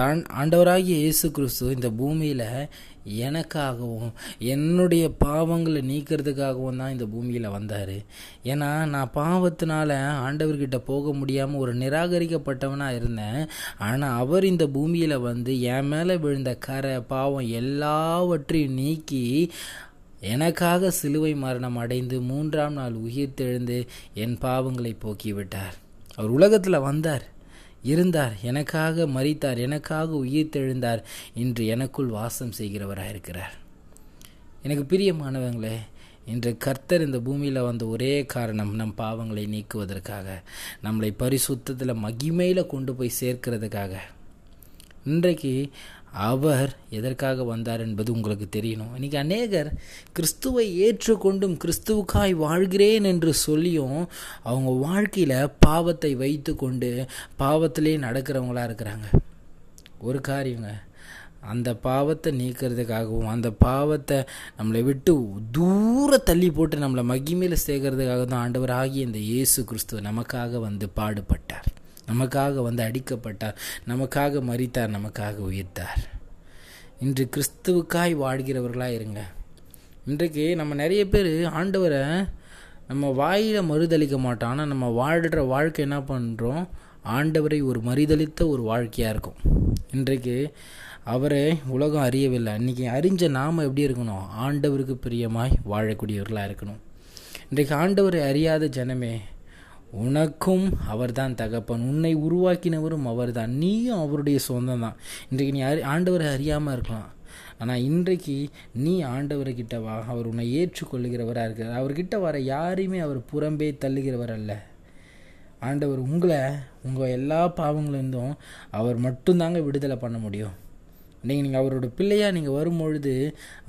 தான் ஆண்டவராகிய இயேசு கிறிஸ்து இந்த பூமியில் எனக்காகவும் என்னுடைய பாவங்களை நீக்கிறதுக்காகவும் தான் இந்த பூமியில் வந்தார். ஏன்னா நான் பாவத்தினால ஆண்டவர்கிட்ட போக முடியாமல் ஒரு நிராகரிக்கப்பட்டவனாக இருந்தேன். ஆனால் அவர் இந்த பூமியில் வந்து என் மேலே விழுந்த கரை பாவம் எல்லாவற்றையும் நீக்கி எனக்காக சிலுவை மரணம் அடைந்து மூன்றாம் நாள் உயிர் தெழுந்து என் பாவங்களை போக்கிவிட்டார். அவர் உலகத்தில் வந்தார். இருந்தார் எனக்காக மறித்தார் எனக்காக உயிர் தெழுந்தார் இன்று எனக்குள் வாசம் செய்கிறவராக இருக்கிறார். எனக்கு பிரியமானவங்களே இன்று கர்த்தர் இந்த பூமியில் வந்த ஒரே காரணம் நம் பாவங்களை நீக்குவதற்காக நம்மளை பரிசுத்தத்தில் மகிமையில் கொண்டு போய் சேர்க்கிறதுக்காக. இன்றைக்கு அவர் எதற்காக வந்தார் என்பது உங்களுக்கு தெரியணும். இன்னைக்கு அநேகர் கிறிஸ்துவை ஏற்றுக்கொண்டும் கிறிஸ்துவுக்காய் வாழ்கிறேன் என்று சொல்லியும் அவங்க வாழ்க்கையில் பாவத்தை வைத்து கொண்டு பாவத்திலே நடக்கிறவங்களாக இருக்கிறாங்க. ஒரு காரியங்க அந்த பாவத்தை நீக்கிறதுக்காகவும் அந்த பாவத்தை நம்மளை விட்டு தூர தள்ளி போட்டு நம்மளை மகிமையில் சேர்க்கறதுக்காக தான் ஆண்டவர் ஆகிய இந்த இயேசு கிறிஸ்துவ நமக்காக வந்து பாடுபட்டார். நமக்காக வந்து அடிக்கப்பட்டார் நமக்காக மறித்தார் நமக்காக உயிர்த்தார். இன்று கிறிஸ்துவுக்காய் வாழ்கிறவர்களாக இருங்க. இன்றைக்கு நம்ம நிறைய பேர் ஆண்டவரை நம்ம வாயில் மறுதளிக்க மாட்டோம். ஆனால் நம்ம வாழ்கிற வாழ்க்கை என்ன பண்ணுறோம் ஆண்டவரை ஒரு மறுதளித்த ஒரு வாழ்க்கையாக இருக்கும். இன்றைக்கு அவரை உலகம் அறியவில்லை. இன்றைக்கி அறிஞ்ச நாம் எப்படி இருக்கணும்? ஆண்டவருக்கு பிரியமாய் வாழக்கூடியவர்களாக இருக்கணும். இன்றைக்கு ஆண்டவரை அறியாத ஜனமே உனக்கும் அவர்தான் தகப்பன். உன்னை உருவாக்கினவரும் அவர்தான். நீயும் அவருடைய சொந்தம் தான் இன்றைக்கு நீ அறி ஆண்டவரை அறியாமல் இருக்கலாம். ஆனால் இன்றைக்கு நீ ஆண்டவர்கிட்ட வா. அவர் உன்னை ஏற்றுக்கொள்ளுகிறவராக இருக்கிறார் அவர்கிட்ட வர யாரையுமே அவர் புறம்பே தள்ளுகிறவர் அல்ல. ஆண்டவர் உங்களை உங்கள் எல்லா பாவங்களிருந்தும் அவர் மட்டும்தாங்க விடுதலை பண்ண முடியும். நீங்கள் நீங்கள் அவரோட பிள்ளையாக நீங்கள் வரும்பொழுது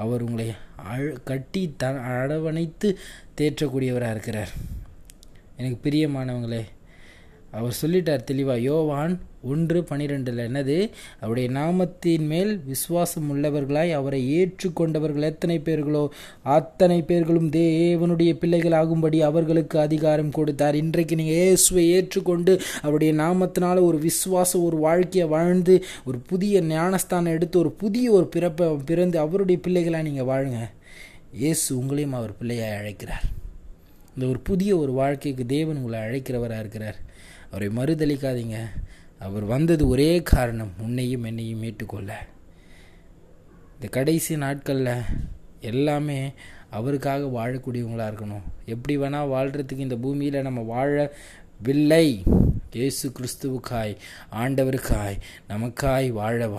அவர் உங்களை அழ கட்டி த அரவணைத்து தேற்றக்கூடியவராக இருக்கிறார். எனக்கு பிரியமானவங்களே அவர் சொல்லிட்டார் தெளிவாக யோவான் ஒன்று பனிரெண்டில் என்னது? அவருடைய நாமத்தின் மேல் விசுவாசம் உள்ளவர்களாய் அவரை ஏற்றுக்கொண்டவர்கள் எத்தனை பேர்களோ அத்தனை பேர்களும் தேவனுடைய பிள்ளைகள் ஆகும்படி அவர்களுக்கு அதிகாரம் கொடுத்தார். இன்றைக்கு நீங்கள் இயேசுவை ஏற்றுக்கொண்டு அவருடைய நாமத்தினால ஒரு விசுவாசம் ஒரு வாழ்க்கையை வாழ்ந்து ஒரு புதிய ஞானஸ்தானம் எடுத்து ஒரு புதிய ஒரு பிறப்பை பிறந்து அவருடைய பிள்ளைகளாக நீங்கள் வாழுங்க. இயேசு உங்களையும் அவர் பிள்ளையாய் அழைக்கிறார். இந்த ஒரு புதிய ஒரு வாழ்க்கைக்கு தேவன் உங்களை அழைக்கிறவராக இருக்கிறார். அவரை மறுதளிக்காதீங்க அவர் வந்தது ஒரே காரணம் உன்னையும் என்னையும் மீட்டுக்கொள்ள இந்த கடைசி நாட்களில் எல்லாமே அவருக்காக வாழக்கூடியவங்களாக இருக்கணும். எப்படி வேணால் வாழ்கிறதுக்கு இந்த பூமியில் நம்ம வாழவில்லை. இயேசு கிறிஸ்துவுக்காய் ஆண்டவருக்காய் நமக்காய் வாழ